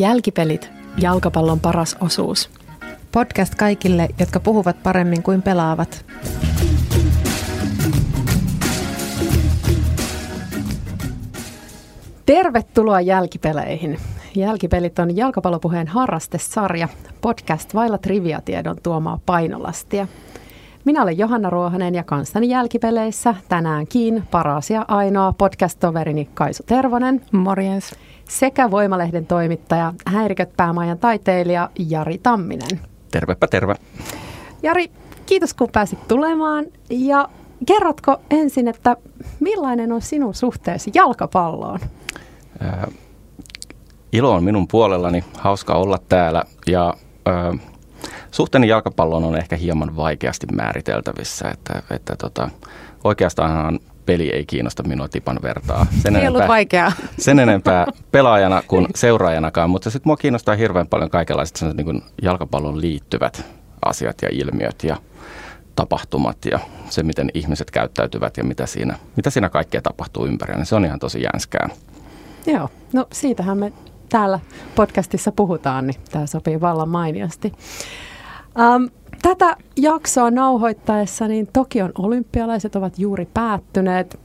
Jälkipelit, jalkapallon paras osuus. Podcast kaikille, jotka puhuvat paremmin kuin pelaavat. Tervetuloa jälkipeleihin. Jälkipelit on jalkapallopuheen harrastesarja, podcast vailla triviatiedon tuomaa painolastia. Minä olen Johanna Ruohanen ja kanssani jälkipeleissä tänäänkin paras ja ainoa podcast-toverini Kaisu Tervonen. Morjens. Sekä Voimalehden toimittaja, häiriköt päämajan taiteilija Jari Tamminen. Tervepä terve. Jari, kiitos kun pääsit tulemaan ja kerrotko ensin, että millainen on sinun suhteesi jalkapalloon? Ää, ilo on minun puolellani, hauska olla täällä ja ää, suhteeni jalkapalloon on ehkä hieman vaikeasti määriteltävissä, että, että tota, oikeastaan peli ei kiinnosta minua tipan vertaa. Sen ei enempää, vaikeaa. Sen enempää pelaajana kuin seuraajanakaan, mutta sitten mua kiinnostaa hirveän paljon kaikenlaiset niin kuin jalkapallon liittyvät asiat ja ilmiöt ja tapahtumat ja se, miten ihmiset käyttäytyvät ja mitä siinä, mitä siinä kaikkea tapahtuu ympärillä. Se on ihan tosi jänskää. Joo, no siitähän me täällä podcastissa puhutaan, niin tämä sopii vallan mainiosti. Um, tätä jaksoa nauhoittaessa niin Tokion olympialaiset ovat juuri päättyneet.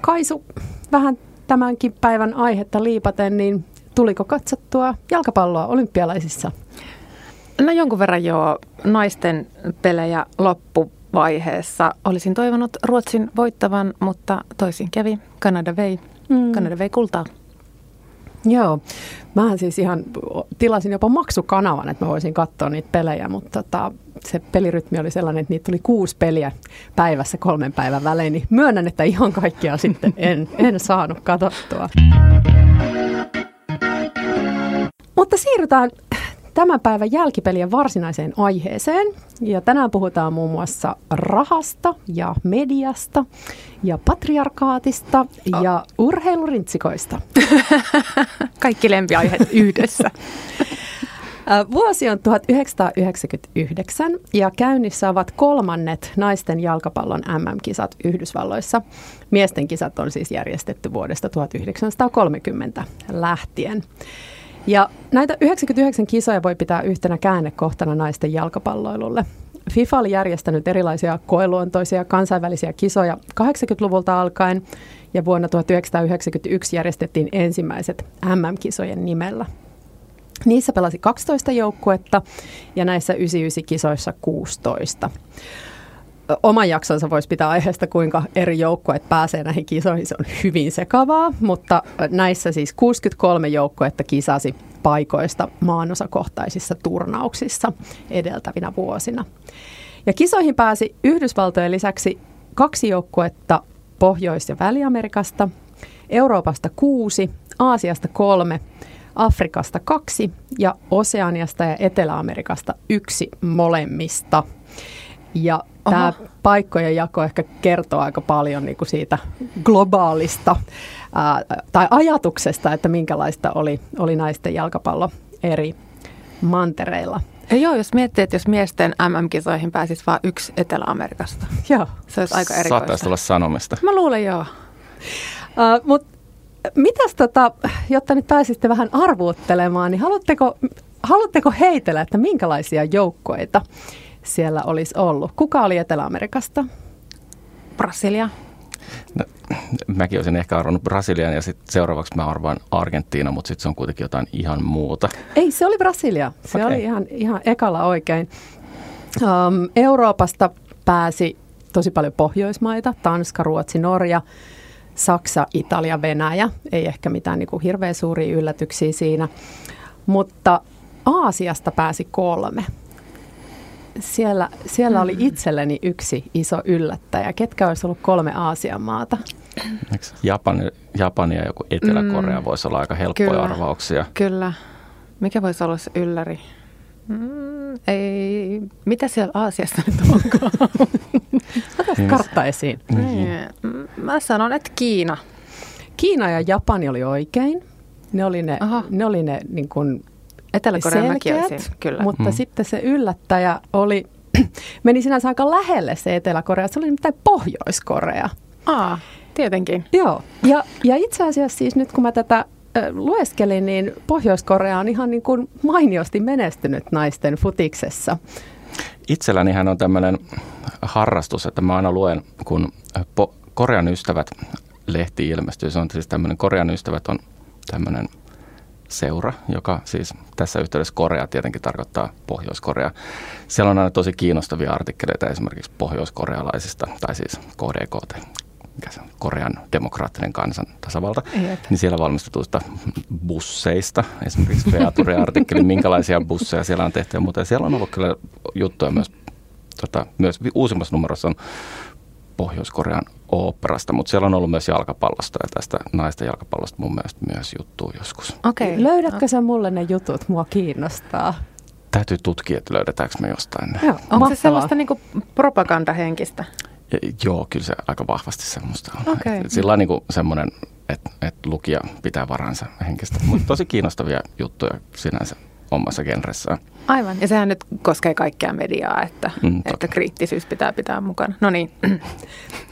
Kaisu, vähän tämänkin päivän aihetta liipaten, niin tuliko katsottua jalkapalloa olympialaisissa? No jonkun verran joo. Naisten pelejä loppuvaiheessa. Olisin toivonut Ruotsin voittavan, mutta toisin kävi. Kanada vei. Mm. Kanada vei kultaa. Joo, mähän siis ihan tilasin jopa maksukanavan, että mä voisin katsoa niitä pelejä, mutta tota, se pelirytmi oli sellainen, että niitä tuli kuusi peliä päivässä kolmen päivän välein, niin myönnän, että ihan kaikkia sitten en, en saanut katsottua. Mutta siirrytään tämän päivän jälkipelien varsinaiseen aiheeseen. Ja tänään puhutaan muun muassa rahasta ja mediasta ja patriarkaatista oh. ja urheilurintsikoista. Kaikki lempiaiheet yhdessä. Vuosi on 1999 ja käynnissä ovat kolmannet naisten jalkapallon MM-kisat Yhdysvalloissa. Miesten kisat on siis järjestetty vuodesta 1930 lähtien. Ja näitä 99 kisoja voi pitää yhtenä käännekohtana naisten jalkapalloilulle. FIFA oli järjestänyt erilaisia koeluontoisia kansainvälisiä kisoja 80-luvulta alkaen ja vuonna 1991 järjestettiin ensimmäiset MM-kisojen nimellä. Niissä pelasi 12 joukkuetta ja näissä 99-kisoissa 16 oman jaksonsa voisi pitää aiheesta, kuinka eri joukkueet pääsee näihin kisoihin. Se on hyvin sekavaa, mutta näissä siis 63 joukkuetta kisasi paikoista maanosakohtaisissa turnauksissa edeltävinä vuosina. Ja kisoihin pääsi Yhdysvaltojen lisäksi kaksi joukkuetta Pohjois- ja Väli-Amerikasta, Euroopasta kuusi, Aasiasta kolme, Afrikasta kaksi ja Oseaniasta ja Etelä-Amerikasta yksi molemmista. Ja tämä paikkojen jako ehkä kertoo aika paljon niin kuin siitä globaalista ää, tai ajatuksesta, että minkälaista oli, oli naisten jalkapallo eri mantereilla. Ja joo, jos miettii, että jos miesten MM-kisoihin pääsisi vain yksi Etelä-Amerikasta. Joo. Se olisi aika erikoista. Saattaisi olla sanomista. Mä luulen joo. Uh, Mutta mitäs tota, jotta nyt pääsitte vähän arvuuttelemaan, niin haluatteko, haluatteko heitellä, että minkälaisia joukkoita siellä olisi ollut. Kuka oli Etelä-Amerikasta? Brasilia. No, mäkin olisin ehkä arvannut Brasilian ja sitten seuraavaksi mä arvaan Argentiina, mutta sitten se on kuitenkin jotain ihan muuta. Ei, se oli Brasilia. Se okay. oli ihan, ihan ekalla oikein. Um, Euroopasta pääsi tosi paljon Pohjoismaita, Tanska, Ruotsi, Norja, Saksa, Italia, Venäjä. Ei ehkä mitään niin kuin hirveän suuria yllätyksiä siinä. Mutta Aasiasta pääsi kolme. Siellä, siellä oli itselleni yksi iso yllättäjä. Ketkä olisi ollut kolme Aasian maata? Japani, Japani ja joku Etelä-Korea mm, voisi olla aika helppoja kyllä, arvauksia. Kyllä. Mikä voisi olla se ylläri? Mm, ei. Mitä siellä Aasiassa nyt onkaan? Ota kartta esiin. Niin. Mä sanon, että Kiina. Kiina ja Japani oli oikein. Ne oli ne, ne, oli ne niin kuin Etelä-Korean mäkin kyllä. Mutta mm. sitten se yllättäjä oli, meni sinänsä aika lähelle se Etelä-Korea. Se oli nimittäin Pohjois-Korea. Aa, tietenkin. Joo, ja, ja itse asiassa siis nyt kun mä tätä lueskelin, niin Pohjois-Korea on ihan niin kuin mainiosti menestynyt naisten futiksessa. Itselläni hän on tämmöinen harrastus, että mä aina luen, kun Korean ystävät lehti ilmestyy. Se on siis tämmöinen, Korean ystävät on tämmöinen seura, joka siis tässä yhteydessä Korea tietenkin tarkoittaa Pohjois-Korea. Siellä on aina tosi kiinnostavia artikkeleita esimerkiksi pohjoiskorealaisista, tai siis KDKT, mikä se on, Korean demokraattinen kansan tasavalta, Jep. niin siellä valmistetuista busseista, esimerkiksi Feature-artikkeli, minkälaisia busseja siellä on tehty ja muuta. Ja siellä on ollut kyllä juttuja myös, tota, myös uusimmassa numerossa on Pohjois-Korean oopperasta, mutta siellä on ollut myös jalkapallosta ja tästä naisten jalkapallosta mun mielestä myös juttuu joskus. Okei. Okay. Löydätkö okay. sä mulle ne jutut? Mua kiinnostaa. Täytyy tutkia, että löydetäänkö me jostain ne. Joo, onko se sellaista niinku propagandahenkistä? Ja, joo, kyllä se aika vahvasti semmoista on. Okay. Et, sillä on niinku semmoinen, että et lukija pitää varansa henkistä. Mutta tosi kiinnostavia juttuja sinänsä omassa genressään. Aivan, ja sehän nyt koskee kaikkea mediaa, että, mm, että kriittisyys pitää pitää mukana. No niin.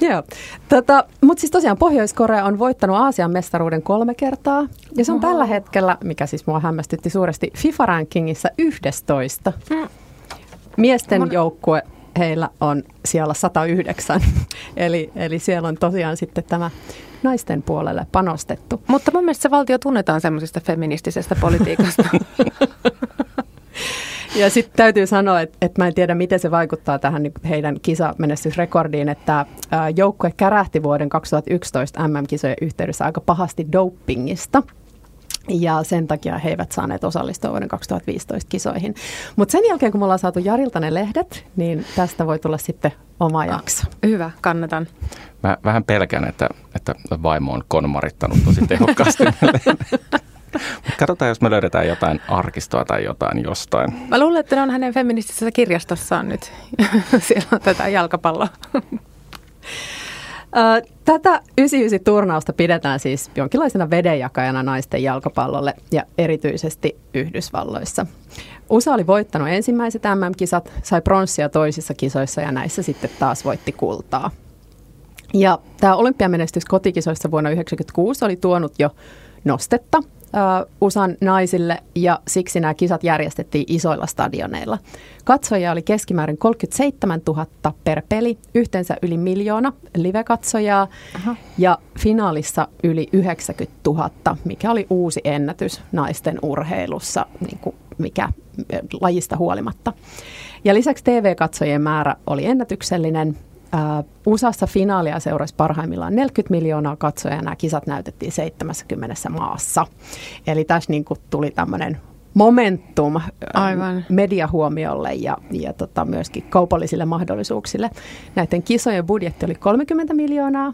Joo, tota, mutta siis tosiaan Pohjois-Korea on voittanut Aasian mestaruuden kolme kertaa. Ja se on Oho. tällä hetkellä, mikä siis mua hämmästytti suuresti, FIFA-rankingissa 11. Mm. Miesten Mun... joukkue heillä on siellä 109. eli, eli siellä on tosiaan sitten tämä naisten puolelle panostettu. Mutta mun mielestä se valtio tunnetaan semmoisesta feministisestä politiikasta. Ja sitten täytyy sanoa, että, että mä en tiedä, miten se vaikuttaa tähän niin heidän kisamenestysrekordiin, että joukkue kärähti vuoden 2011 MM-kisojen yhteydessä aika pahasti dopingista. Ja sen takia he eivät saaneet osallistua vuoden 2015 kisoihin. Mutta sen jälkeen, kun me ollaan saatu Jarilta ne lehdet, niin tästä voi tulla sitten oma ah, jakso. Hyvä, kannatan. Mä vähän pelkään, että, että vaimo on konmarittanut tosi tehokkaasti. katsotaan, jos me löydetään jotain arkistoa tai jotain jostain. Mä luulen, että ne on hänen feministisessä kirjastossaan nyt. Siellä on tätä jalkapalloa. Tätä 99-turnausta pidetään siis jonkinlaisena vedenjakajana naisten jalkapallolle ja erityisesti Yhdysvalloissa. USA oli voittanut ensimmäiset MM-kisat, sai pronssia toisissa kisoissa ja näissä sitten taas voitti kultaa. Ja tämä olympiamenestys kotikisoissa vuonna 1996 oli tuonut jo nostetta USAn naisille ja siksi nämä kisat järjestettiin isoilla stadioneilla. Katsojia oli keskimäärin 37 000 per peli, yhteensä yli miljoona live-katsojaa Aha. ja finaalissa yli 90 000, mikä oli uusi ennätys naisten urheilussa, niin kuin mikä lajista huolimatta. Ja lisäksi TV-katsojien määrä oli ennätyksellinen Uh, USAssa finaalia seurasi parhaimmillaan 40 miljoonaa katsojaa ja nämä kisat näytettiin 70 maassa. Eli tässä niin kuin tuli tämmöinen momentum Aivan. mediahuomiolle ja, ja tota myöskin kaupallisille mahdollisuuksille. Näiden kisojen budjetti oli 30 miljoonaa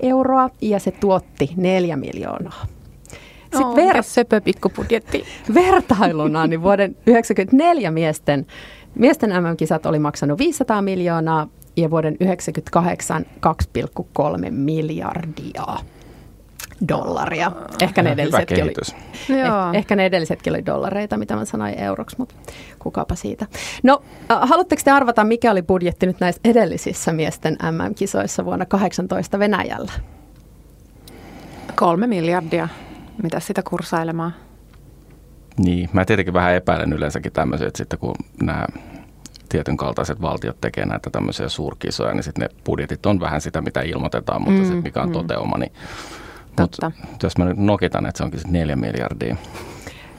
euroa ja se tuotti 4 miljoonaa. Sitten oh, ver- söpö pikkupudjetti. Vertailuna niin vuoden 1994 miesten, miesten MM-kisat oli maksanut 500 miljoonaa ja vuoden 1998 2,3 miljardia dollaria. Ehkä ne, edellisetkin oli, eh, ehkä ne edellisetkin oli dollareita, mitä mä sanoin euroksi, mutta kukapa siitä. No, äh, haluatteko te arvata, mikä oli budjetti nyt näissä edellisissä miesten MM-kisoissa vuonna 18 Venäjällä? Kolme miljardia. Mitä sitä kursailemaan? Niin, mä tietenkin vähän epäilen yleensäkin tämmöisiä, että sitten kun nämä tietyn kaltaiset valtiot tekee näitä tämmöisiä suurkisoja, niin sitten ne budjetit on vähän sitä, mitä ilmoitetaan, mutta mm, sitten mikä on mm. toteuma, niin mutta jos mä nyt nokitan, että se onkin sitten neljä miljardia.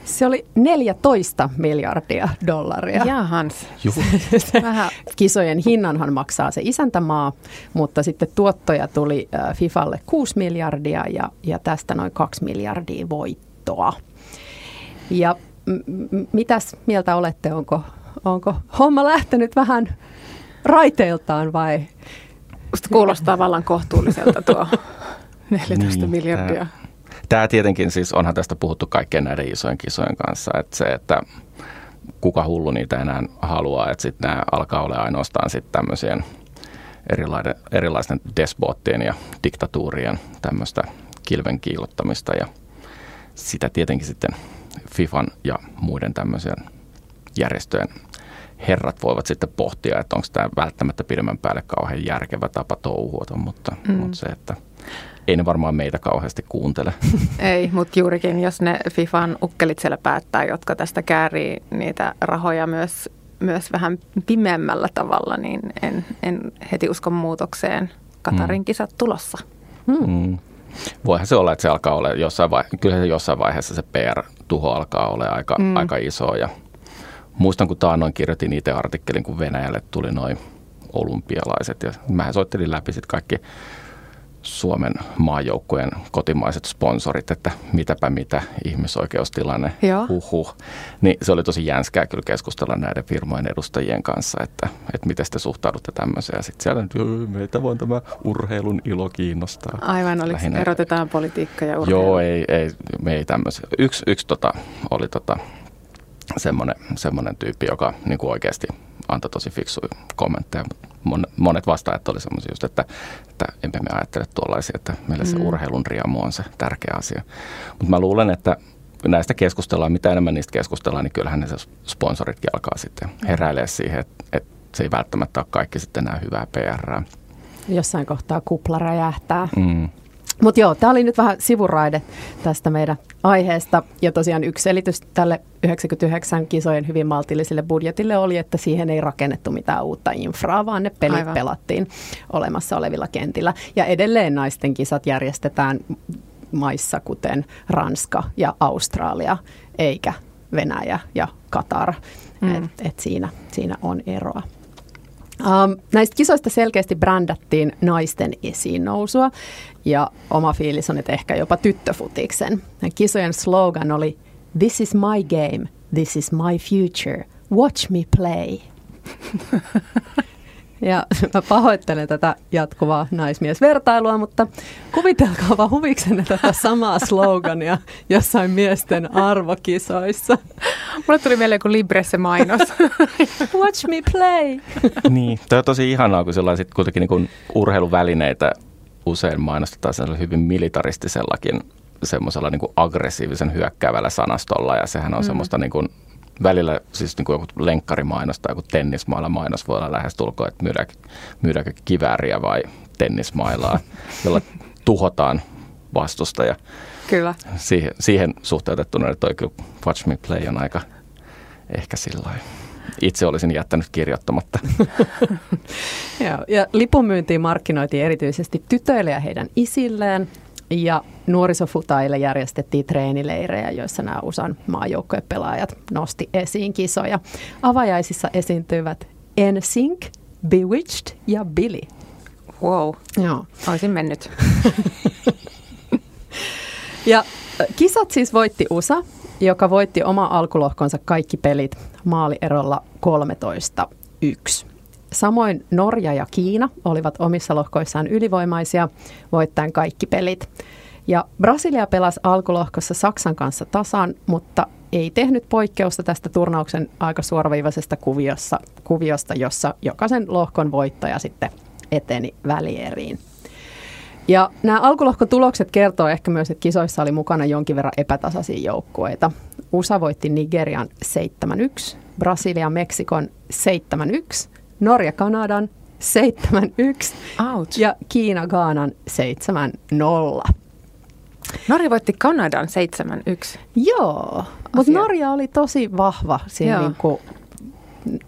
Se oli 14 miljardia dollaria. Jahans. Vähän. Kisojen hinnanhan maksaa se isäntämaa, mutta sitten tuottoja tuli FIFalle 6 miljardia ja, ja tästä noin 2 miljardia voittoa. Ja m- mitäs mieltä olette, onko onko homma lähtenyt vähän raiteiltaan vai? Musta kuulostaa vallan kohtuulliselta tuo 14 niin, miljardia. Tämä, tietenkin siis, onhan tästä puhuttu kaikkien näiden isojen kisojen kanssa, että se, että kuka hullu niitä enää haluaa, että sitten nämä alkaa olla ainoastaan sitten tämmöisien erilaisten, erilaisten desboottien ja diktatuurien tämmöistä kilven kiilottamista ja sitä tietenkin sitten FIFAn ja muiden tämmöisen järjestöjen herrat voivat sitten pohtia, että onko tämä välttämättä pidemmän päälle kauhean järkevä tapa touhuota, mutta, mm. mutta se, että ei ne varmaan meitä kauheasti kuuntele. Ei, mutta juurikin jos ne FIFAn ukkelit siellä päättää, jotka tästä käärii niitä rahoja myös, myös vähän pimeämmällä tavalla, niin en, en heti usko muutokseen. Katarin mm. kisat tulossa. Mm. Mm. Voihan se olla, että se alkaa olla jossain vaiheessa, kyllä se jossain vaiheessa se PR-tuho alkaa olla aika, mm. aika iso. Ja muistan, kun taannoin kirjoitin itse artikkelin, kun Venäjälle tuli noin olympialaiset. Ja mä soittelin läpi sitten kaikki Suomen maajoukkueen kotimaiset sponsorit, että mitäpä mitä ihmisoikeustilanne, huhhuh. Niin se oli tosi jänskää kyllä keskustella näiden firmojen edustajien kanssa, että, että miten te suhtaudutte tämmöiseen. Sitten siellä nyt, meitä voi tämä urheilun ilo kiinnostaa. Aivan, oliko Lähinnä, erotetaan politiikka ja urheilu? Joo, ei, ei, me ei tämmöisiä. Yksi, yksi tota, oli tota, semmoinen, semmoinen tyyppi, joka niin kuin oikeasti antoi tosi fiksuja kommentteja, monet vastaajat oli semmoisia just, että, että emme me ajattele tuollaisia, että meille se mm. urheilun riamu on se tärkeä asia. Mutta mä luulen, että näistä keskustellaan, mitä enemmän niistä keskustellaan, niin kyllähän ne sponsoritkin alkaa sitten heräilee siihen, että, että se ei välttämättä ole kaikki sitten enää hyvää PR. Jossain kohtaa kupla räjähtää. Mm. Mutta joo, tämä oli nyt vähän sivuraide tästä meidän aiheesta. Ja tosiaan yksi selitys tälle 99 kisojen hyvin maltilliselle budjetille oli, että siihen ei rakennettu mitään uutta infraa, vaan ne pelit Aivan. pelattiin olemassa olevilla kentillä. Ja edelleen naisten kisat järjestetään maissa kuten Ranska ja Australia, eikä Venäjä ja Katar. Mm. Et, et siinä, siinä on eroa. Um, näistä kisoista selkeästi brändättiin naisten esiin nousua ja oma fiilis on, että ehkä jopa tyttöfutiksen. Kisojen slogan oli This is my game, this is my future, watch me play. Ja mä pahoittelen tätä jatkuvaa naismiesvertailua, mutta kuvitelkaa vaan huviksenne tätä samaa slogania jossain miesten arvokisoissa. Mulle tuli mieleen kuin Libresse mainos. Watch me play. niin, tämä on tosi ihanaa, kun sellaiset kuitenkin niin kuin urheiluvälineitä usein mainostetaan hyvin militaristisellakin semmoisella niin aggressiivisen hyökkäävällä sanastolla ja sehän on mm. semmoista niin kuin välillä siis niin kuin joku lenkkarimainosta tai joku tennismailla mainos voi olla lähes tulkoon, että myydäänkö, myydäänkö kivääriä vai tennismailaa, jolla tuhotaan vastustaja. Kyllä. Siihen, siihen suhteutettuna toi kyllä Watch Me Play on aika ehkä sillä itse olisin jättänyt kirjoittamatta. Joo, ja lipunmyyntiin markkinoitiin erityisesti tytöille ja heidän isilleen. Ja nuorisofutaille järjestettiin treenileirejä, joissa nämä USAn maajoukkojen pelaajat nosti esiin kisoja. Avajaisissa esiintyivät NSYNC, Bewitched ja Billy. Wow, Joo. olisin mennyt. ja kisat siis voitti USA, joka voitti oma alkulohkonsa kaikki pelit maalierolla 13-1. Samoin Norja ja Kiina olivat omissa lohkoissaan ylivoimaisia, voittaen kaikki pelit. Ja Brasilia pelasi alkulohkossa Saksan kanssa tasan, mutta ei tehnyt poikkeusta tästä turnauksen aika suoraviivaisesta kuviossa, kuviosta, jossa jokaisen lohkon voittaja sitten eteni välieriin. Ja nämä alkulohkotulokset kertoo ehkä myös, että kisoissa oli mukana jonkin verran epätasaisia joukkueita. USA voitti Nigerian 7-1, Brasilia Meksikon 7-1, Norja Kanadan 7-1 Ouch. ja Kiina Gaanan 7-0. Norja voitti Kanadan 7-1. Joo, mutta Norja oli tosi vahva siinä niin kuin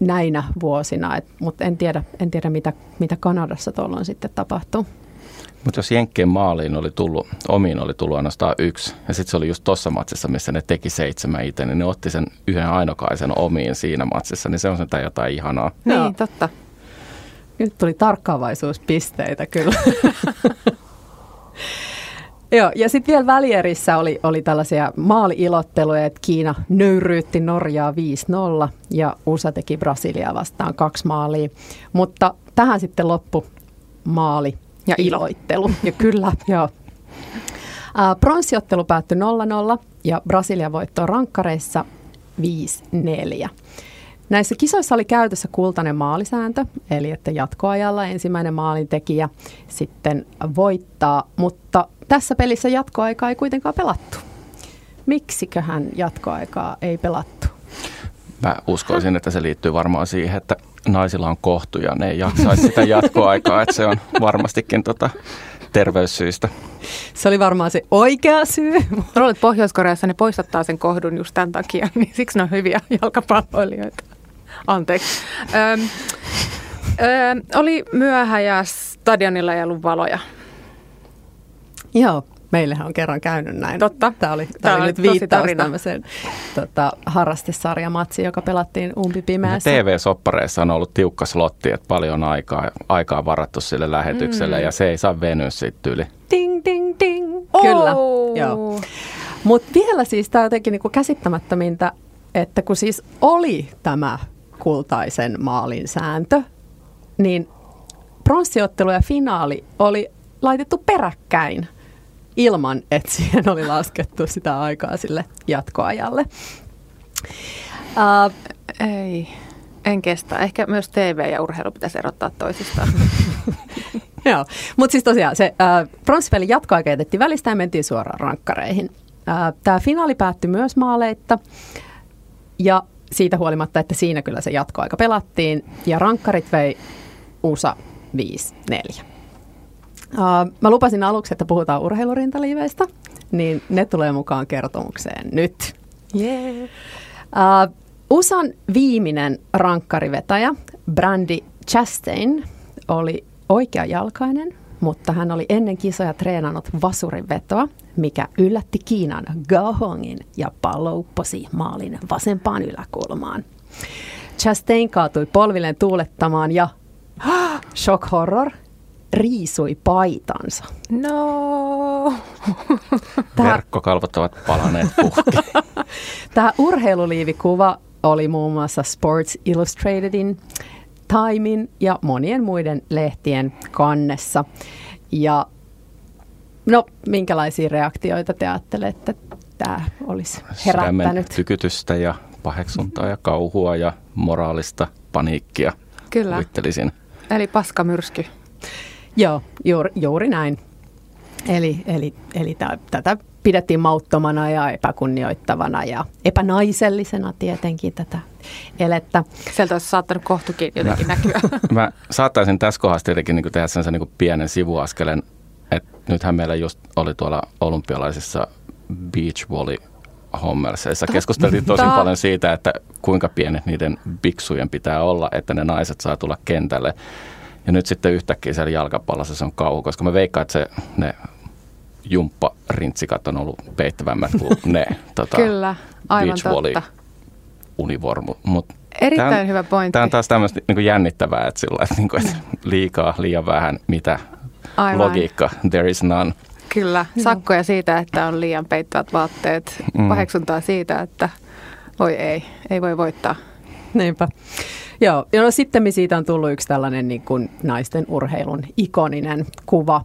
näinä vuosina, mutta en tiedä, en tiedä mitä, mitä Kanadassa tuolloin sitten tapahtuu. Mutta jos Jenkkien maaliin oli tullut, omiin oli tullut ainoastaan yksi, ja sitten se oli just tuossa matsissa, missä ne teki seitsemän itse, niin ne otti sen yhden ainokaisen omiin siinä matsissa, niin se on sen jotain ihanaa. Niin, totta. Nyt tuli tarkkaavaisuuspisteitä kyllä. Joo, ja sitten vielä välierissä oli, oli tällaisia maaliilotteluja, että Kiina nöyryytti Norjaa 5-0 ja USA teki Brasiliaa vastaan kaksi maalia. Mutta tähän sitten loppu maali ja iloittelu. Ja kyllä, joo. Pronssiottelu päättyi 0-0 ja Brasilia voittoi rankkareissa 5-4. Näissä kisoissa oli käytössä kultainen maalisääntö, eli että jatkoajalla ensimmäinen maalintekijä sitten voittaa, mutta tässä pelissä jatkoaikaa ei kuitenkaan pelattu. Miksiköhän jatkoaikaa ei pelattu? Mä uskoisin, että se liittyy varmaan siihen, että naisilla on kohtu ja ne ei jaksaisi sitä jatkoaikaa, että se on varmastikin tota terveyssyistä. Se oli varmaan se oikea syy. Luulen, Pohjois-Koreassa ne poistattaa sen kohdun just tämän takia, niin siksi ne on hyviä jalkapalloilijoita. Anteeksi. Öm, öö, oli myöhä ja stadionilla ei ollut valoja. Joo, meillähän on kerran käynyt näin. Totta. Tämä oli, tämä, tämä oli nyt viittaus tämmöiseen tota, harrastesarjamatsiin, joka pelattiin umpipimeässä. TV-soppareissa on ollut tiukka slotti, että paljon aikaa, aikaa varattu sille lähetykselle mm. ja se ei saa venyä sitten yli. Ding, ding, ding. Oh. Kyllä, joo. Mutta vielä siis tämä jotenkin niinku käsittämättömintä, että kun siis oli tämä kultaisen maalin sääntö, niin pronssiottelu ja finaali oli laitettu peräkkäin ilman, että siihen oli laskettu sitä aikaa sille jatkoajalle. Uh, ei, en kestä. Ehkä myös TV ja urheilu pitäisi erottaa toisistaan. Joo, mutta siis tosiaan se äh, pronssipelin jatkoaika jätettiin välistä ja mentiin suoraan rankkareihin. Äh, Tämä finaali päättyi myös maaleita ja siitä huolimatta, että siinä kyllä se jatkoaika pelattiin ja rankkarit vei USA 5-4. Uh, mä lupasin aluksi, että puhutaan urheilurintaliiveistä, niin ne tulee mukaan kertomukseen nyt. Yeah. Uh, USAn viimeinen rankkarivetäjä, Brandi Chastain, oli oikeajalkainen, mutta hän oli ennen kisoja treenannut vasurin vetoa, mikä yllätti Kiinan Gao Hongin ja pallo maalin vasempaan yläkulmaan. Chastain kaatui polvilleen tuulettamaan ja shock horror, riisui paitansa. No. Verkkokalvot ovat palaneet puhki. Tämä urheiluliivikuva oli muun muassa Sports Illustratedin, Timein ja monien muiden lehtien kannessa. Ja no, minkälaisia reaktioita te ajattelette, että tämä olisi herättänyt? Sydämen tykytystä ja paheksuntaa ja kauhua ja moraalista paniikkia. Kyllä. Kuvittelisin. Eli paskamyrsky. Joo, juuri, juuri näin. Eli, eli, eli t- tätä pidettiin mauttomana ja epäkunnioittavana ja epänaisellisena tietenkin tätä elettä. Sieltä olisi saattanut kohtukin jotenkin mä, näkyä. Mä saattaisin tässä kohdassa tietenkin niin tehdä sen niin pienen sivuaskelen, että nythän meillä just oli tuolla olympialaisissa beach volley hommelseissa. Keskusteltiin tosi paljon siitä, että kuinka pienet niiden biksujen pitää olla, että ne naiset saa tulla kentälle. Ja nyt sitten yhtäkkiä siellä jalkapallossa se on kauhu, koska mä veikkaan, että se, ne jumpparintsikat on ollut peittävämmät kuin ne tota, Kyllä, aivan totta. univormu. Mut Erittäin tämän, hyvä pointti. Tämä on taas tämmöistä niin jännittävää, että, sillä, että, niin kuin, että liikaa, liian vähän, mitä aivan. logiikka, there is none. Kyllä, sakkoja siitä, että on liian peittävät vaatteet, mm. paheksuntaa siitä, että voi ei, ei voi voittaa. Niinpä. Joo, ja no sitten siitä on tullut yksi tällainen niin kuin naisten urheilun ikoninen kuva.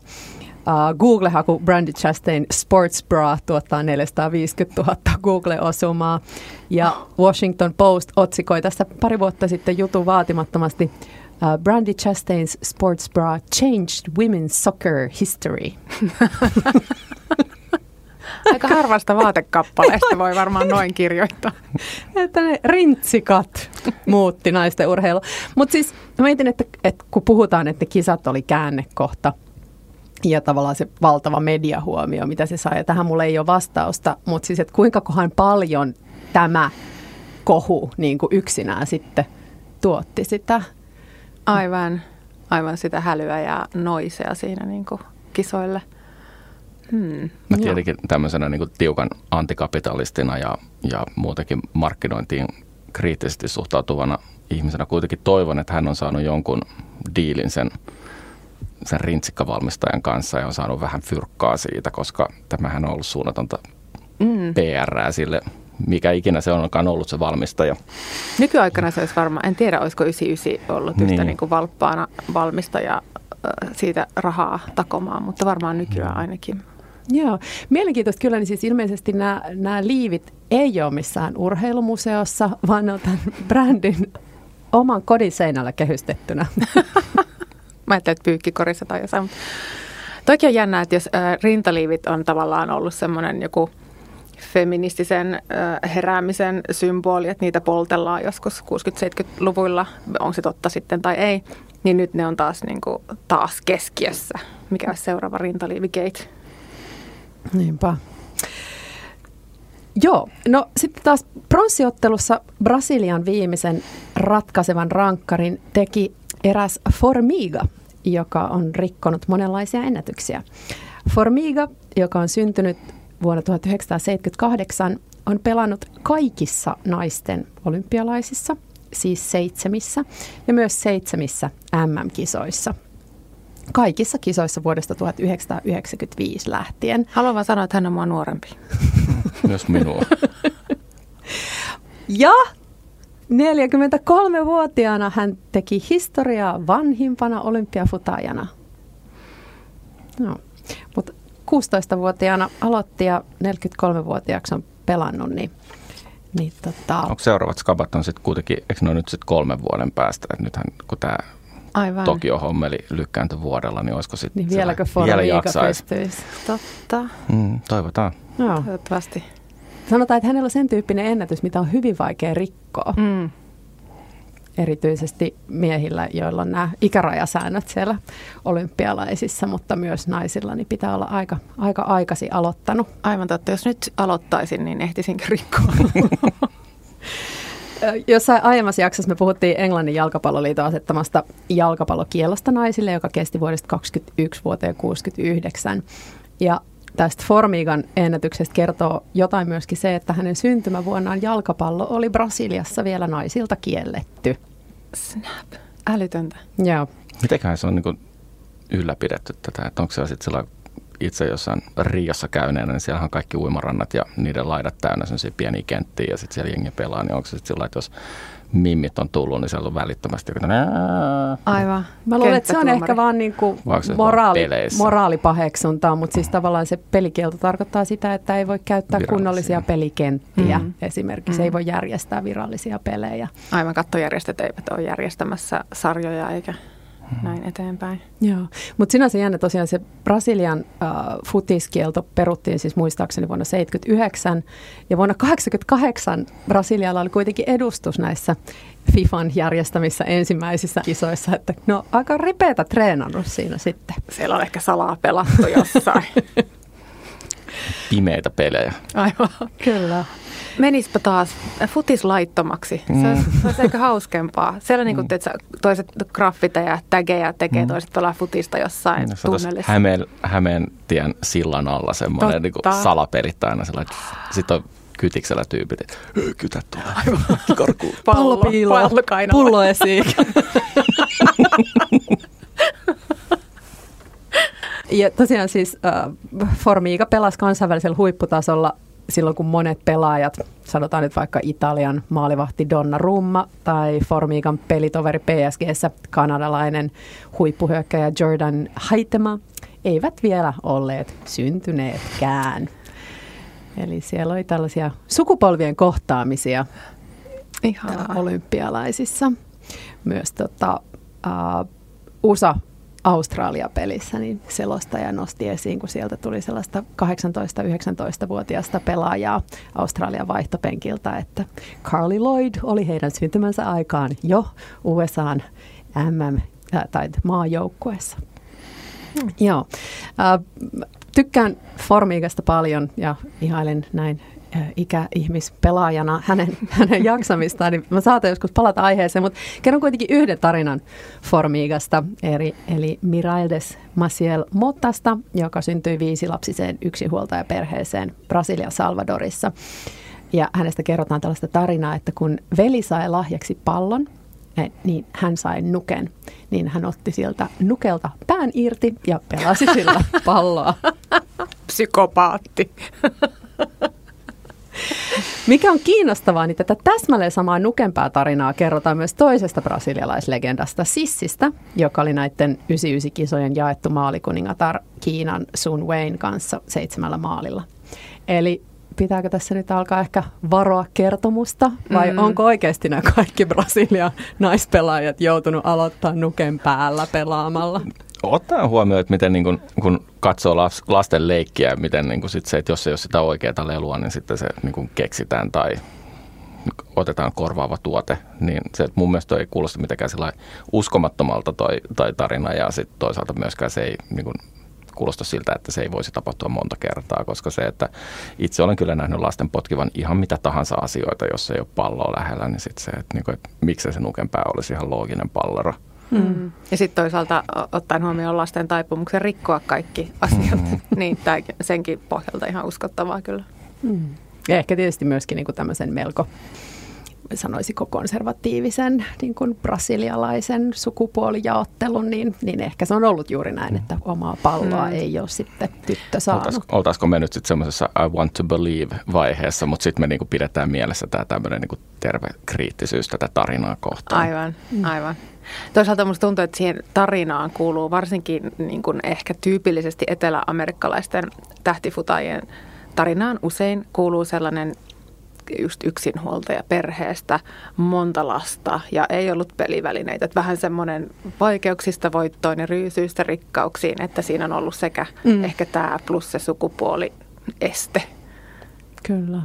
Uh, Google-haku Brandy Chastain Sports Bra tuottaa 450 000 Google-osumaa. Ja Washington Post otsikoi tässä pari vuotta sitten jutun vaatimattomasti uh, Brandy Chastain's Sports Bra Changed Women's Soccer History. Aika harvasta vaatekappaleesta voi varmaan noin kirjoittaa. että ne rintsikat muutti naisten urheilu. Mutta siis mietin, että, että kun puhutaan, että kisat oli käännekohta ja tavallaan se valtava mediahuomio, mitä se sai. Ja tähän mulle ei ole vastausta, mutta siis, että kuinka kohan paljon tämä kohu niin kuin yksinään sitten tuotti sitä. Aivan, aivan sitä hälyä ja noisea siinä niin kuin kisoille. Hmm. Mä tietenkin tämmöisenä niin kuin tiukan antikapitalistina ja, ja muutenkin markkinointiin kriittisesti suhtautuvana ihmisenä kuitenkin toivon, että hän on saanut jonkun diilin sen sen rintsikkavalmistajan kanssa ja on saanut vähän fyrkkaa siitä, koska tämähän on ollut suunnatonta mm. PR sille, mikä ikinä se onkaan ollut se valmistaja. Nykyaikana se olisi varmaan, en tiedä olisiko 99 ollut yhtä niin. Niin kuin valppaana valmistaja siitä rahaa takomaan, mutta varmaan nykyään ainakin. Joo, mielenkiintoista kyllä, niin siis ilmeisesti nämä, nämä liivit ei ole missään urheilumuseossa, vaan ne on tämän brändin oman kodin seinällä kehystettynä. Mä ajattelin, että pyykkikorissa tai jossain. Toki on jännä, että jos äh, rintaliivit on tavallaan ollut semmoinen joku feministisen äh, heräämisen symboli, että niitä poltellaan joskus 60-70-luvuilla, onko se totta sitten tai ei, niin nyt ne on taas, niin kuin, taas keskiössä. Mikä on seuraava rintaliivikeit? Niinpä. Joo, no sitten taas pronssiottelussa Brasilian viimeisen ratkaisevan rankkarin teki eräs Formiga, joka on rikkonut monenlaisia ennätyksiä. Formiga, joka on syntynyt vuonna 1978, on pelannut kaikissa naisten olympialaisissa, siis seitsemissä, ja myös seitsemissä MM-kisoissa. Kaikissa kisoissa vuodesta 1995 lähtien. Haluan vaan sanoa, että hän on mua nuorempi. Myös minua. ja 43-vuotiaana hän teki historiaa vanhimpana olympiafutajana. No. Mutta 16-vuotiaana aloitti ja 43-vuotiaaksi on pelannut, niin niin tota... Onko seuraavat skabat on sitten kuitenkin, eikö ne ole nyt sitten kolmen vuoden päästä, että nythän kun tämä Aivan. Tokio-hommeli lykkääntö vuodella, niin olisiko sitten Niin vieläkö vielä jaksaisi? Totta. Mm, toivotaan. No. Toivottavasti. Sanotaan, että hänellä on sen tyyppinen ennätys, mitä on hyvin vaikea rikkoa. Mm. Erityisesti miehillä, joilla on nämä ikärajasäännöt siellä olympialaisissa, mutta myös naisilla, niin pitää olla aika, aika aikasi aloittanut. Aivan totta. Jos nyt aloittaisin, niin ehtisinkö rikkoa? Jossain aiemmassa jaksossa me puhuttiin Englannin jalkapalloliiton asettamasta jalkapallokielosta naisille, joka kesti vuodesta 21 vuoteen 69. Ja tästä Formigan ennätyksestä kertoo jotain myöskin se, että hänen syntymävuonnaan jalkapallo oli Brasiliassa vielä naisilta kielletty. Snap. Älytöntä. Joo. Mitenköhän se on niin ylläpidetty tätä, että onko se sitten itse jossain Riassa käyneenä, niin siellä on kaikki uimarannat ja niiden laidat täynnä sellaisia pieniä kenttiä ja sitten siellä jengi pelaa, niin onko se sitten sillä, että jos mimmit on tullut, niin siellä on välittömästi joku Aivan. Mä luulen, että se on ehkä vaan niin kuin moraali, moraalipaheksuntaa, mutta siis tavallaan se pelikielto tarkoittaa sitä, että ei voi käyttää kunnollisia pelikenttiä. Mm. Esimerkiksi mm. ei voi järjestää virallisia pelejä. Aivan, kattojärjestöt eivät ole järjestämässä sarjoja eikä näin eteenpäin. Joo, mutta sinänsä jännä tosiaan se Brasilian äh, futiskielto peruttiin siis muistaakseni vuonna 79 ja vuonna 88 Brasilialla oli kuitenkin edustus näissä FIFAn järjestämissä ensimmäisissä kisoissa, että no aika ripeätä treenannut siinä sitten. Siellä on ehkä salaa pelattu jossain. Pimeitä pelejä. Aivan. Kyllä. Menispä taas futis laittomaksi. Se, mm. olisi, se olisi aika hauskempaa. Siellä niin kuin, mm. toiset graffiteja, tägejä tekee, mm. toiset pelaa futista jossain no, tunnelissa. Hämeen, Hämeen tien sillan alla semmoinen niin kuin salapelit aina sellainen. Sitten on kytiksellä tyypit, että kytät tulee. Aivan. Karkuun. Pallo, pallo, pallo, pullo esiin. Ja tosiaan siis äh, Formiga pelasi kansainvälisellä huipputasolla silloin, kun monet pelaajat, sanotaan nyt vaikka Italian maalivahti Donna Rumma tai Formigan pelitoveri PSGssä kanadalainen huippuhyökkäjä Jordan Haitema, eivät vielä olleet syntyneetkään. Eli siellä oli tällaisia sukupolvien kohtaamisia Ihanaa. olympialaisissa. Myös tota, uh, USA Australia-pelissä, niin selostaja nosti esiin, kun sieltä tuli sellaista 18-19-vuotiaasta pelaajaa Australian vaihtopenkiltä, että Carly Lloyd oli heidän syntymänsä aikaan jo USAn MM- tai maajoukkueessa. Hmm. Joo. Äh, tykkään Formigasta paljon ja ihailen näin ikäihmispelaajana hänen, hänen jaksamistaan, niin mä saatan joskus palata aiheeseen, mutta kerron kuitenkin yhden tarinan Formigasta, eli, eli Miraldes Maciel Mottasta, joka syntyi viisilapsiseen yksinhuoltajaperheeseen Brasilia Salvadorissa. Ja hänestä kerrotaan tällaista tarinaa, että kun veli sai lahjaksi pallon, niin hän sai nuken, niin hän otti sieltä nukelta pään irti ja pelasi sillä palloa. Psykopaatti. Mikä on kiinnostavaa, niin tätä täsmälleen samaa nukempää tarinaa kerrotaan myös toisesta brasilialaislegendasta Sissistä, joka oli näiden 99-kisojen jaettu maalikuningatar Kiinan Sun Wayne kanssa seitsemällä maalilla. Eli pitääkö tässä nyt alkaa ehkä varoa kertomusta vai mm. onko oikeasti nämä kaikki Brasilian naispelaajat joutunut aloittaa nuken päällä pelaamalla? Ottaen huomioon, että miten niin kun, kun katsoo lasten leikkiä, miten niin sit se, että jos ei ole sitä oikeaa lelua, niin sitten se niin keksitään tai otetaan korvaava tuote, niin se että mun mielestä ei kuulosta mitenkään uskomattomalta toi, toi tarina ja sitten toisaalta myöskään se ei niin kuin, kuulosta siltä, että se ei voisi tapahtua monta kertaa, koska se, että itse olen kyllä nähnyt lasten potkivan ihan mitä tahansa asioita, jos ei ole palloa lähellä, niin sitten se, että, niin kuin, että miksi se nukenpää olisi ihan looginen pallero. Mm. Ja sitten toisaalta ottaen huomioon lasten taipumuksen rikkoa kaikki asiat, mm. niin tämä senkin pohjalta ihan uskottavaa kyllä. Mm. Ja ehkä tietysti myöskin niin kuin tämmöisen melko sanoisiko konservatiivisen niin kuin brasilialaisen sukupuolijaottelun, niin, niin ehkä se on ollut juuri näin, että omaa palloa mm. ei ole sitten tyttö saanut. Oltaisiko, oltaisiko me nyt sitten semmoisessa I want to believe vaiheessa, mutta sitten me niin kuin pidetään mielessä tämä tämmöinen niin kuin terve kriittisyys tätä tarinaa kohtaan. Aivan, mm. Toisaalta minusta tuntuu, että siihen tarinaan kuuluu varsinkin niin kuin ehkä tyypillisesti eteläamerikkalaisten tähtifutajien tarinaan usein kuuluu sellainen just yksinhuoltaja perheestä, monta lasta ja ei ollut pelivälineitä. Että vähän semmoinen vaikeuksista voittoon ja ryysyistä rikkauksiin, että siinä on ollut sekä mm. ehkä tämä plus se sukupuoli este. Kyllä.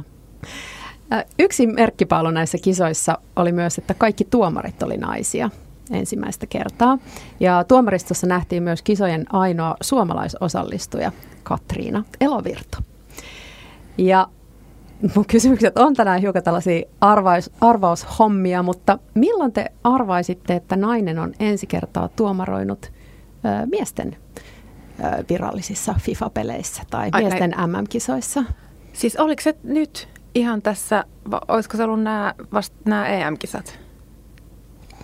Yksi merkkipaalu näissä kisoissa oli myös, että kaikki tuomarit oli naisia ensimmäistä kertaa. Ja tuomaristossa nähtiin myös kisojen ainoa suomalaisosallistuja, Katriina Elovirta. Ja mun kysymykset on tänään hiukan tällaisia arvaus, arvaushommia, mutta milloin te arvaisitte, että nainen on ensi kertaa tuomaroinut ö, miesten ö, virallisissa FIFA-peleissä tai Ai, miesten näin. MM-kisoissa? Siis oliko se nyt ihan tässä, olisiko se ollut nämä, vasta nämä EM-kisat?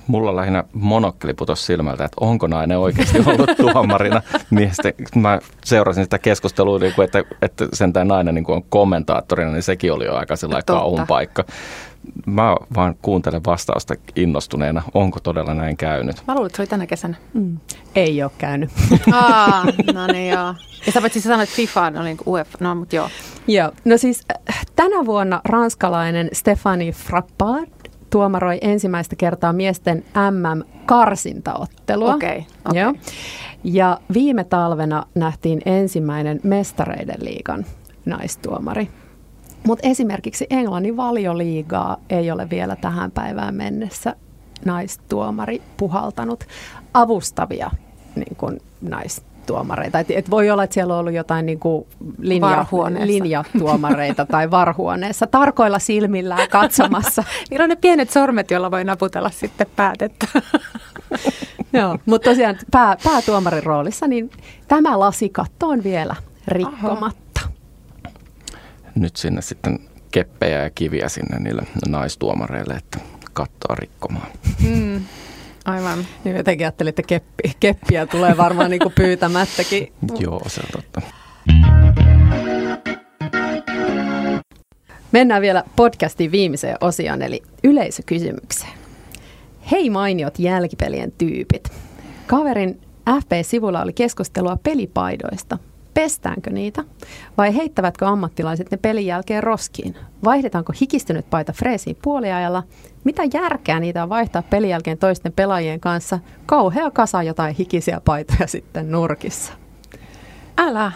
Mulla lähinnä monokkeli putosi silmältä, että onko nainen oikeasti ollut tuomarina miesten. Mä seurasin sitä keskustelua, niin että, että sentään nainen niin on kommentaattorina, niin sekin oli jo aika sellainen kauhun paikka. Mä vaan kuuntelen vastausta innostuneena. Onko todella näin käynyt? Mä luulen, että se oli tänä kesänä. Mm. Ei ole käynyt. Aa, no niin joo. Ja sä voit siis sanoa, että FIFA on niin UEFA, no mutta joo. Joo, no siis äh, tänä vuonna ranskalainen Stefani Frappard tuomaroi ensimmäistä kertaa miesten MM-karsintaottelua. Okay, okay. Joo. Ja viime talvena nähtiin ensimmäinen mestareiden liigan naistuomari. Mutta esimerkiksi Englannin valioliigaa ei ole vielä tähän päivään mennessä naistuomari puhaltanut avustavia niin kun, naistuomareita tuomareita. Et, et voi olla, että siellä on ollut jotain niin kuin linja, linjatuomareita tai varhuoneessa tarkoilla silmillään katsomassa. Niillä on ne pienet sormet, joilla voi naputella sitten päätettä. Joo, mutta tosiaan pää, päätuomarin roolissa, niin tämä lasikatto on vielä rikkomatta. Aha. Nyt sinne sitten keppejä ja kiviä sinne niille naistuomareille, että kattoa rikkomaan. Mm. Aivan. Niin jotenkin ajattelin, että keppi, keppiä tulee varmaan niin kuin pyytämättäkin. Joo, se on totta. Mennään vielä podcastin viimeiseen osioon, eli yleisökysymykseen. Hei mainiot jälkipelien tyypit. Kaverin FP-sivulla oli keskustelua pelipaidoista. Pestäänkö niitä vai heittävätkö ammattilaiset ne pelin jälkeen roskiin? Vaihdetaanko hikistynyt paita freesiin puoliajalla? Mitä järkeä niitä on vaihtaa pelin jälkeen toisten pelaajien kanssa? Kauhea kasa jotain hikisiä paitoja sitten nurkissa. Älä.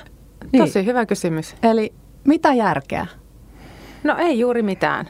Niin. Tosi hyvä kysymys. Eli mitä järkeä? No ei juuri mitään.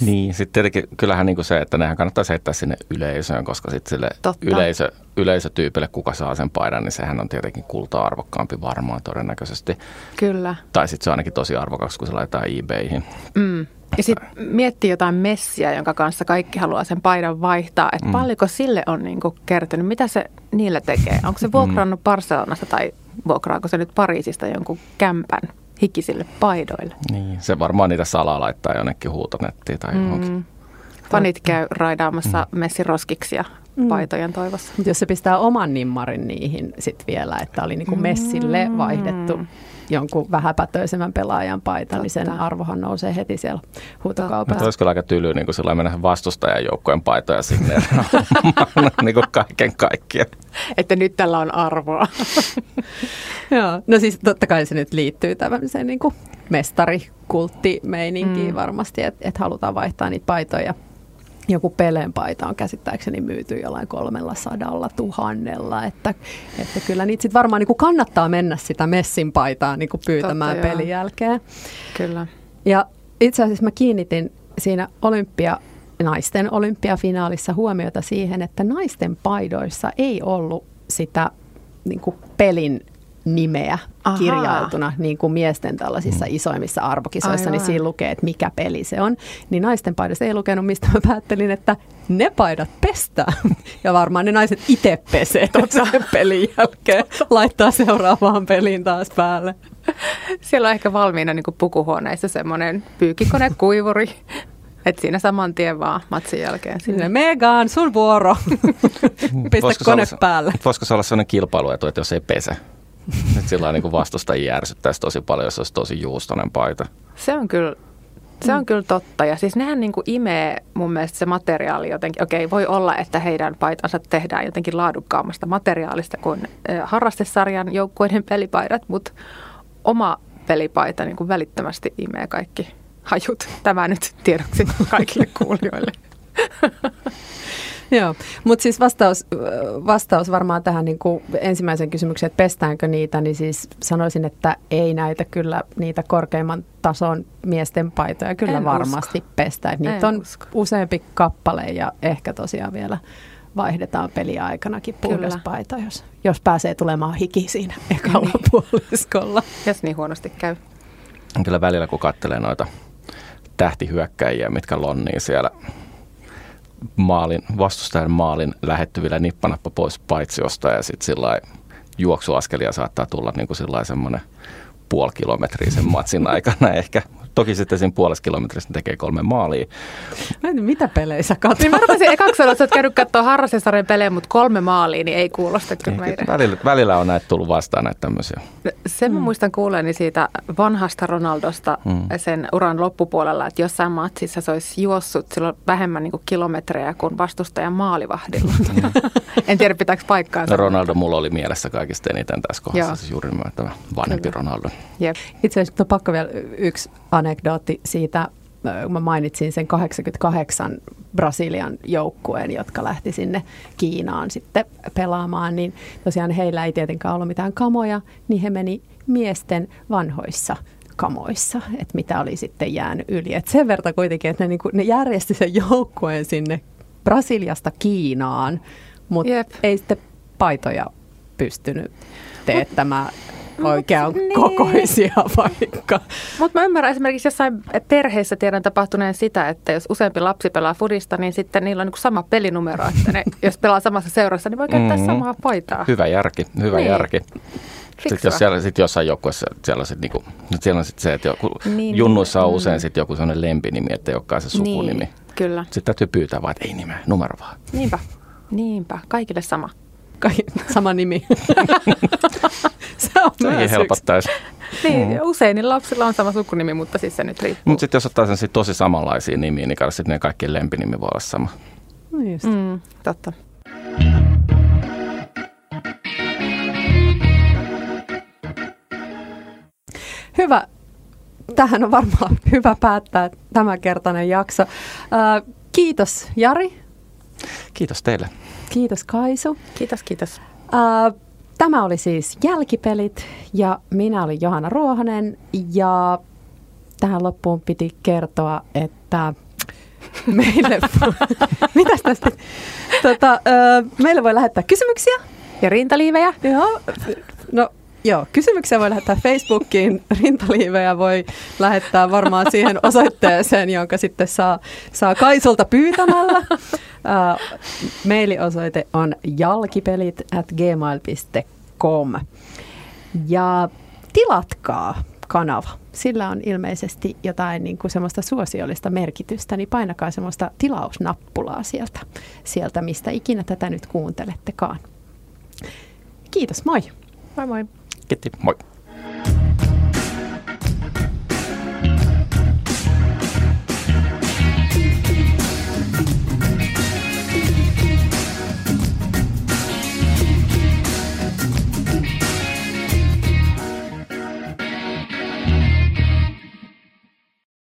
Niin, sitten tietenkin kyllähän niin kuin se, että nehän kannattaa heittää sinne yleisöön, koska sitten sille yleisö, yleisötyypille, kuka saa sen paidan, niin sehän on tietenkin kultaa arvokkaampi varmaan todennäköisesti. Kyllä. Tai sitten se on ainakin tosi arvokas, kun se laitetaan eBayhin. Mm. Ja sitten miettii jotain messiä, jonka kanssa kaikki haluaa sen paidan vaihtaa, että mm. paljonko sille on niinku kertynyt, mitä se niillä tekee? Onko se mm. vuokrannut Barcelonasta tai vuokraako se nyt Pariisista jonkun kämpän hikisille paidoille? Niin, se varmaan niitä salaa laittaa jonnekin huutonettiin tai mm. johonkin. Fanit käy raidaamassa mm. messiroskiksi ja mm. Paitojen toivossa. Jos se pistää oman nimmarin niihin sitten vielä, että oli niinku messille mm. vaihdettu jonkun vähäpätöisemmän pelaajan paita, Totta. niin sen arvohan nousee heti siellä huutokaupassa. Olisi kyllä aika tyly niin kuin mennä vastustajan joukkojen paitoja sinne niin kuin kaiken kaikkiaan. Että nyt tällä on arvoa. Joo, no siis totta kai se nyt liittyy tämmöiseen niin kuin mestarikulttimeininkiin mm. varmasti, että et halutaan vaihtaa niitä paitoja joku Peleen paita on käsittääkseni myyty jollain kolmella sadalla tuhannella, että, että kyllä niitä sitten varmaan niin kannattaa mennä sitä messin paitaa niin pyytämään Totta, pelin joo. jälkeen. Kyllä. Ja itse asiassa mä kiinnitin siinä olympia, naisten olympiafinaalissa huomiota siihen, että naisten paidoissa ei ollut sitä niin pelin nimeä Aha. kirjautuna, niin kuin miesten tällaisissa mm. isoimmissa arvokisoissa, niin Aivan. niin siinä lukee, että mikä peli se on. Niin naisten paidassa ei lukenut, mistä mä päättelin, että ne paidat pestään. Ja varmaan ne naiset itse pesee sen pelin jälkeen, laittaa seuraavaan peliin taas päälle. Siellä on ehkä valmiina niin pukuhuoneissa semmoinen pyykkikone, kuivuri, että siinä saman tien vaan matsin jälkeen. Sinne. Megan, sun vuoro. Pistä voisiko kone olla, päälle. Voisiko se olla sellainen kilpailu, että jos ei pese? Nyt sillä niin vastustajia ärsyttäisi tosi paljon, jos olisi tosi juustonen paita. Se on kyllä se on mm. kyllä totta. Ja siis nehän niin kuin imee mun mielestä se materiaali jotenkin. Okei, voi olla, että heidän paitansa tehdään jotenkin laadukkaammasta materiaalista kuin harrastesarjan joukkueiden pelipaidat, mutta oma pelipaita niin kuin välittömästi imee kaikki hajut. Tämä nyt tiedoksi kaikille kuulijoille. Joo, mutta siis vastaus, vastaus varmaan tähän niin kuin ensimmäisen kysymykseen, että pestäänkö niitä, niin siis sanoisin, että ei näitä kyllä niitä korkeimman tason miesten paitoja kyllä en varmasti usko. pestää. Niitä en on usko. useampi kappale ja ehkä tosiaan vielä vaihdetaan peliaikanakin puhdas paita, jos, jos pääsee tulemaan hiki siinä ekalla niin. puoliskolla. Jos niin huonosti käy. Kyllä välillä kun katselee noita tähtihyökkäjiä, mitkä lonnii siellä maalin, vastustajan maalin lähettyvillä nippanappa pois paitsiosta ja sitten sillä juoksuaskelia saattaa tulla niin kuin semmoinen puoli kilometriä sen matsin aikana ehkä. Toki sitten siinä puolessa kilometrissä tekee kolme maalia. Mä en mitä pelejä sä katsot? Niin mä rupesin ekaksi sanoa, että sä oot käynyt katsoa harrastusarjan pelejä, mutta kolme maalia, niin ei kuulosta kyllä meidän. Välillä, välillä on näitä tullut vastaan näitä tämmöisiä. Sen mä mm. muistan kuuleeni siitä vanhasta Ronaldosta mm. sen uran loppupuolella, että jossain matsissa se olisi juossut silloin vähemmän niin kuin kilometrejä kuin vastustajan maalivahdilla. Mm. en tiedä, pitääkö paikkaa. No Ronaldo mulla oli mielessä kaikista eniten tässä kohdassa, Joo. siis juuri tämä vanhempi Kyllä. Ronaldo. Jep. Itse asiassa on pakko vielä yksi anekdootti siitä, mä mainitsin sen 88 Brasilian joukkueen, jotka lähti sinne Kiinaan sitten pelaamaan, niin tosiaan heillä ei tietenkään ollut mitään kamoja, niin he meni miesten vanhoissa kamoissa, että mitä oli sitten jäänyt yli. Et sen verran kuitenkin, että ne, niin ne järjesti sen joukkueen sinne Brasiliasta Kiinaan, mutta ei sitten paitoja pystynyt teettämään oikean niin. kokoisia vaikka. Mutta mä ymmärrän esimerkiksi jossain perheessä tiedän tapahtuneen sitä, että jos useampi lapsi pelaa fudista, niin sitten niillä on niin sama pelinumero, että ne, jos pelaa samassa seurassa, niin voi käyttää mm-hmm. samaa paitaa. Hyvä järki, hyvä niin. järki. Sitten jos siellä sit jossain joukkueessa siellä, sit niinku, siellä on sit se, että joku, niin, junnuissa on mm. usein sit joku sellainen lempinimi, että ei olekaan se sukunimi. Niin, kyllä. Sitten täytyy pyytää vaan, että ei nimeä, numero vaan. Niinpä, niinpä, kaikille sama. Sama nimi. se on Sekin helpottaisi. Niin, mm. usein niin lapsilla on sama sukunimi, mutta siis se nyt riippuu. Mutta sitten jos ottaa sen sit tosi samanlaisia nimiä, niin kai sitten ne kaikkien lempinimi voi olla sama. No just. Mm, totta. Hyvä. Tähän on varmaan hyvä päättää tämänkertainen jakso. Äh, kiitos Jari. Kiitos teille. Kiitos Kaisu. Kiitos, kiitos. Uh, tämä oli siis Jälkipelit ja minä olin Johanna Ruohonen ja tähän loppuun piti kertoa, että meille, mitäs tästä? Tota, uh, meille voi lähettää kysymyksiä. Ja rintaliivejä. Joo. No Joo, kysymyksiä voi lähettää Facebookiin, rintaliivejä voi lähettää varmaan siihen osoitteeseen, jonka sitten saa, saa Kaisolta pyytämällä. Uh, mailiosoite on jalkipelit at gmail.com. Ja tilatkaa kanava. Sillä on ilmeisesti jotain niin kuin semmoista suosiollista merkitystä, niin painakaa semmoista tilausnappulaa sieltä, sieltä mistä ikinä tätä nyt kuuntelettekaan. Kiitos, moi! Moi moi! Kiitti, moi!